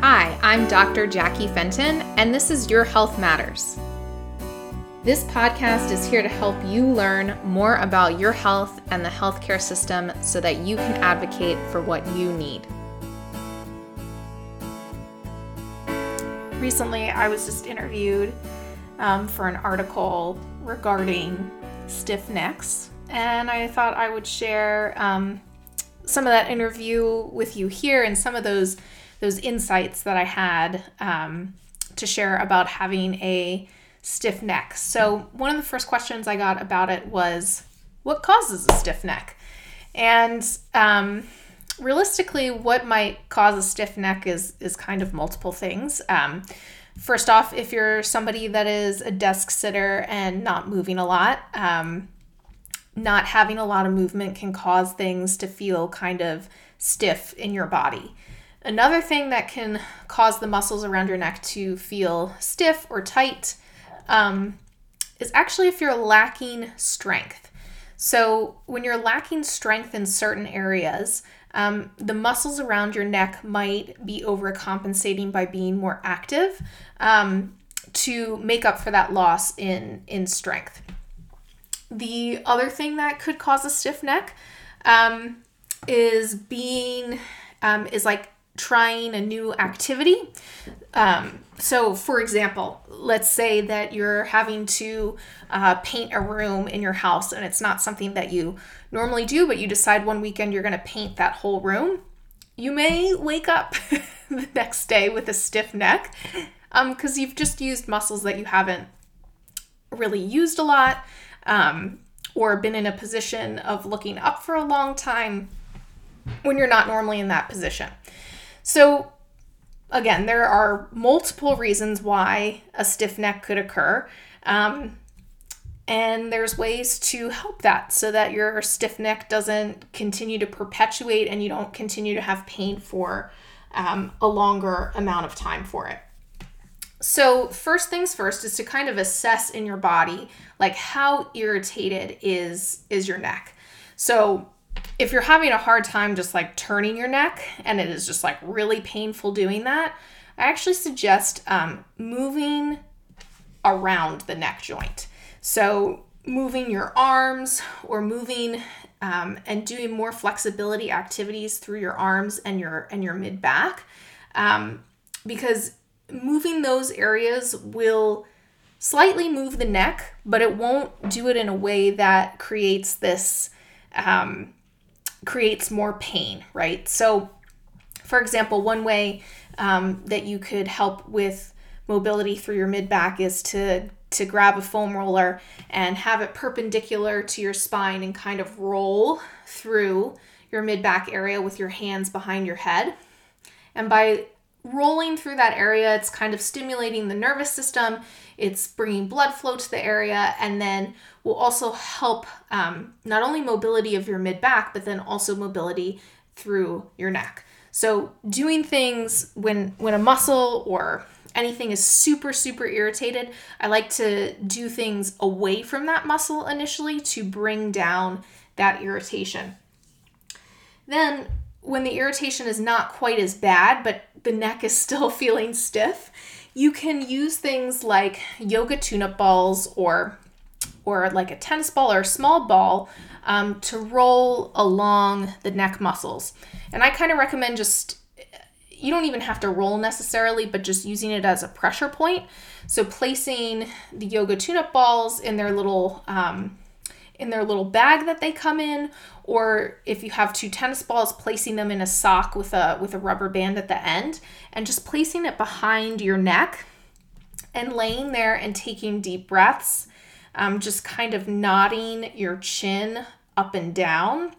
Hi, I'm Dr. Jackie Fenton, and this is Your Health Matters. This podcast is here to help you learn more about your health and the healthcare system so that you can advocate for what you need. Recently, I was just interviewed um, for an article regarding stiff necks, and I thought I would share um, some of that interview with you here and some of those those insights that I had um, to share about having a stiff neck. So, one of the first questions I got about it was, What causes a stiff neck? And um, realistically, what might cause a stiff neck is, is kind of multiple things. Um, first off, if you're somebody that is a desk sitter and not moving a lot, um, not having a lot of movement can cause things to feel kind of stiff in your body. Another thing that can cause the muscles around your neck to feel stiff or tight um, is actually if you're lacking strength. So, when you're lacking strength in certain areas, um, the muscles around your neck might be overcompensating by being more active um, to make up for that loss in, in strength. The other thing that could cause a stiff neck um, is being, um, is like trying a new activity. Um, so, for example, let's say that you're having to uh, paint a room in your house and it's not something that you normally do, but you decide one weekend you're going to paint that whole room. You may wake up the next day with a stiff neck because um, you've just used muscles that you haven't really used a lot um, or been in a position of looking up for a long time when you're not normally in that position. So, again, there are multiple reasons why a stiff neck could occur. Um, and there's ways to help that so that your stiff neck doesn't continue to perpetuate and you don't continue to have pain for um, a longer amount of time for it. So, first things first is to kind of assess in your body like how irritated is is your neck. So, if you're having a hard time just like turning your neck and it is just like really painful doing that, I actually suggest um, moving around the neck joint. So, moving your arms or moving um, and doing more flexibility activities through your arms and your and your mid back, um, because moving those areas will slightly move the neck, but it won't do it in a way that creates this um, creates more pain, right? So, for example, one way um, that you could help with mobility through your mid back is to to grab a foam roller and have it perpendicular to your spine and kind of roll through your mid back area with your hands behind your head. And by rolling through that area. It's kind of stimulating the nervous system, it's bringing blood flow to the area, and then will also help um, not only mobility of your mid back, but then also mobility through your neck. So doing things when when a muscle or anything is super super irritated, I like to do things away from that muscle initially to bring down that irritation. Then when the irritation is not quite as bad, but the neck is still feeling stiff, you can use things like yoga tune-up balls or or like a tennis ball or a small ball um, to roll along the neck muscles. And I kind of recommend just you don't even have to roll necessarily, but just using it as a pressure point. So placing the yoga tune-up balls in their little um, in their little bag that they come in or if you have two tennis balls placing them in a sock with a with a rubber band at the end and just placing it behind your neck and laying there and taking deep breaths um, just kind of nodding your chin up and down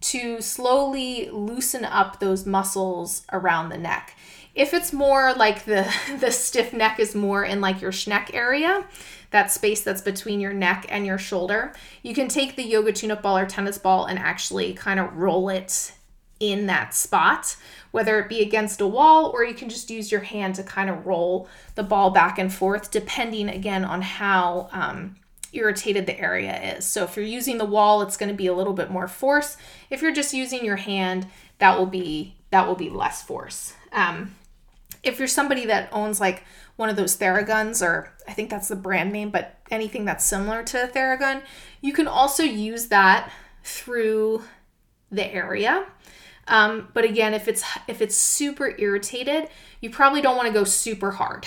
to slowly loosen up those muscles around the neck. If it's more like the the stiff neck is more in like your schneck area that space that's between your neck and your shoulder, you can take the yoga tune-up ball or tennis ball and actually kind of roll it in that spot, whether it be against a wall or you can just use your hand to kind of roll the ball back and forth, depending again on how um, irritated the area is. So if you're using the wall, it's going to be a little bit more force. If you're just using your hand, that will be that will be less force. Um, if you're somebody that owns like one of those Theraguns, or I think that's the brand name, but anything that's similar to a Theragun, you can also use that through the area. Um, but again, if it's if it's super irritated, you probably don't want to go super hard.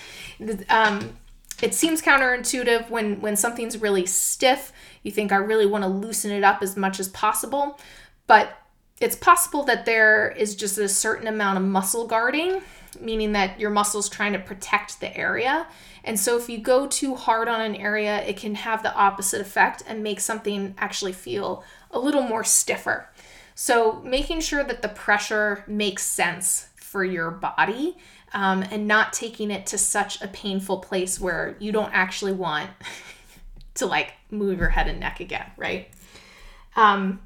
um, it seems counterintuitive when when something's really stiff. You think I really want to loosen it up as much as possible, but it's possible that there is just a certain amount of muscle guarding, meaning that your muscle's trying to protect the area. And so if you go too hard on an area, it can have the opposite effect and make something actually feel a little more stiffer. So making sure that the pressure makes sense for your body um, and not taking it to such a painful place where you don't actually want to like move your head and neck again, right? Um,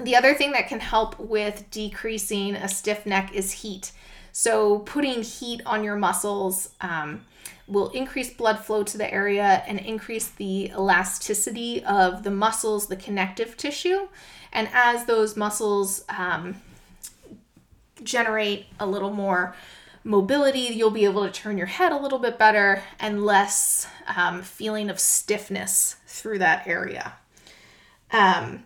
the other thing that can help with decreasing a stiff neck is heat. So, putting heat on your muscles um, will increase blood flow to the area and increase the elasticity of the muscles, the connective tissue. And as those muscles um, generate a little more mobility, you'll be able to turn your head a little bit better and less um, feeling of stiffness through that area. Um,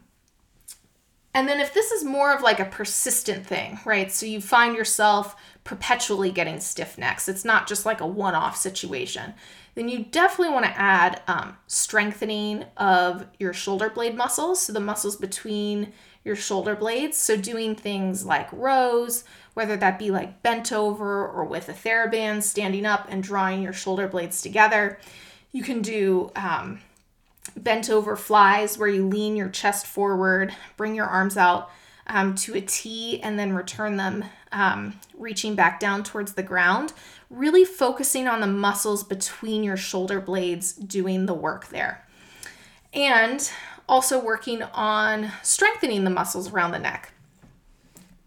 and then if this is more of like a persistent thing, right? So you find yourself perpetually getting stiff necks, it's not just like a one off situation, then you definitely want to add um, strengthening of your shoulder blade muscles, so the muscles between your shoulder blades. So doing things like rows, whether that be like bent over or with a TheraBand, standing up and drawing your shoulder blades together. You can do um, bent over flies where you lean your chest forward, bring your arms out um, to a T, and then return them, um, reaching back down towards the ground. Really focusing on the muscles between your shoulder blades doing the work there. And also working on strengthening the muscles around the neck.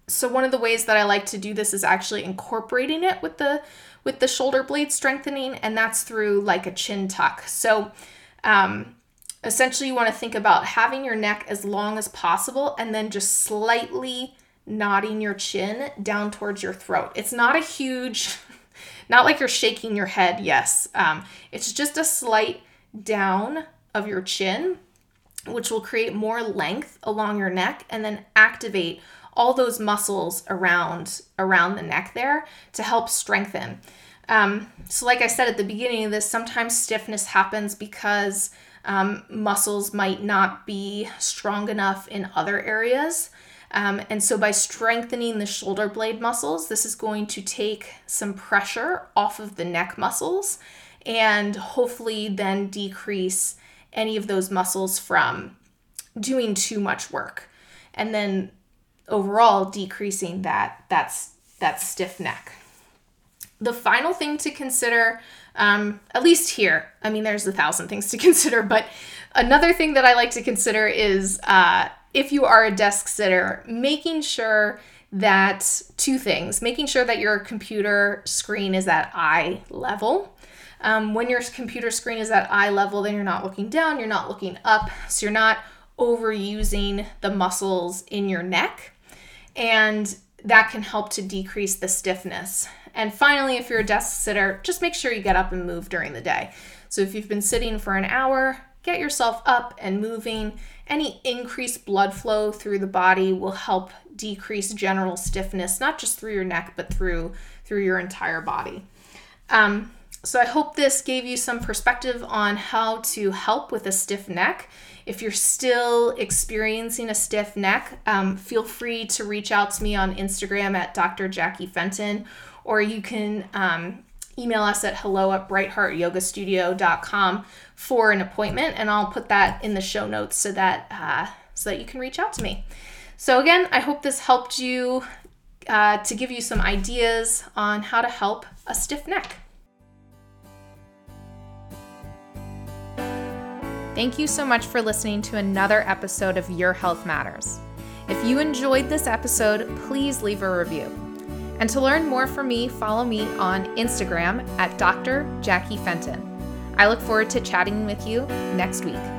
So one of the ways that I like to do this is actually incorporating it with the with the shoulder blade strengthening, and that's through like a chin tuck. So um, essentially, you want to think about having your neck as long as possible, and then just slightly nodding your chin down towards your throat. It's not a huge, not like you're shaking your head. Yes, um, it's just a slight down of your chin which will create more length along your neck and then activate all those muscles around around the neck there to help strengthen. Um, so, like I said at the beginning of this, sometimes stiffness happens because um, muscles might not be strong enough in other areas. Um, and so, by strengthening the shoulder blade muscles, this is going to take some pressure off of the neck muscles and hopefully then decrease any of those muscles from doing too much work and then overall decreasing that that's that stiff neck the final thing to consider um, at least here i mean there's a thousand things to consider but another thing that i like to consider is uh, if you are a desk sitter making sure that two things making sure that your computer screen is at eye level um, when your computer screen is at eye level, then you're not looking down, you're not looking up, so you're not overusing the muscles in your neck. And that can help to decrease the stiffness. And finally, if you're a desk sitter, just make sure you get up and move during the day. So if you've been sitting for an hour, get yourself up and moving. Any increased blood flow through the body will help decrease general stiffness, not just through your neck, but through through your entire body. Um, so I hope this gave you some perspective on how to help with a stiff neck. If you're still experiencing a stiff neck, um, feel free to reach out to me on Instagram at Dr. Jackie Fenton, or you can um, email us at hello at brightheartyogastudio.com for an appointment, and I'll put that in the show notes so that uh, so that you can reach out to me. So again, I hope this helped you uh, to give you some ideas on how to help a stiff neck. Thank you so much for listening to another episode of Your Health Matters. If you enjoyed this episode, please leave a review. And to learn more from me, follow me on Instagram at Dr. Jackie Fenton. I look forward to chatting with you next week.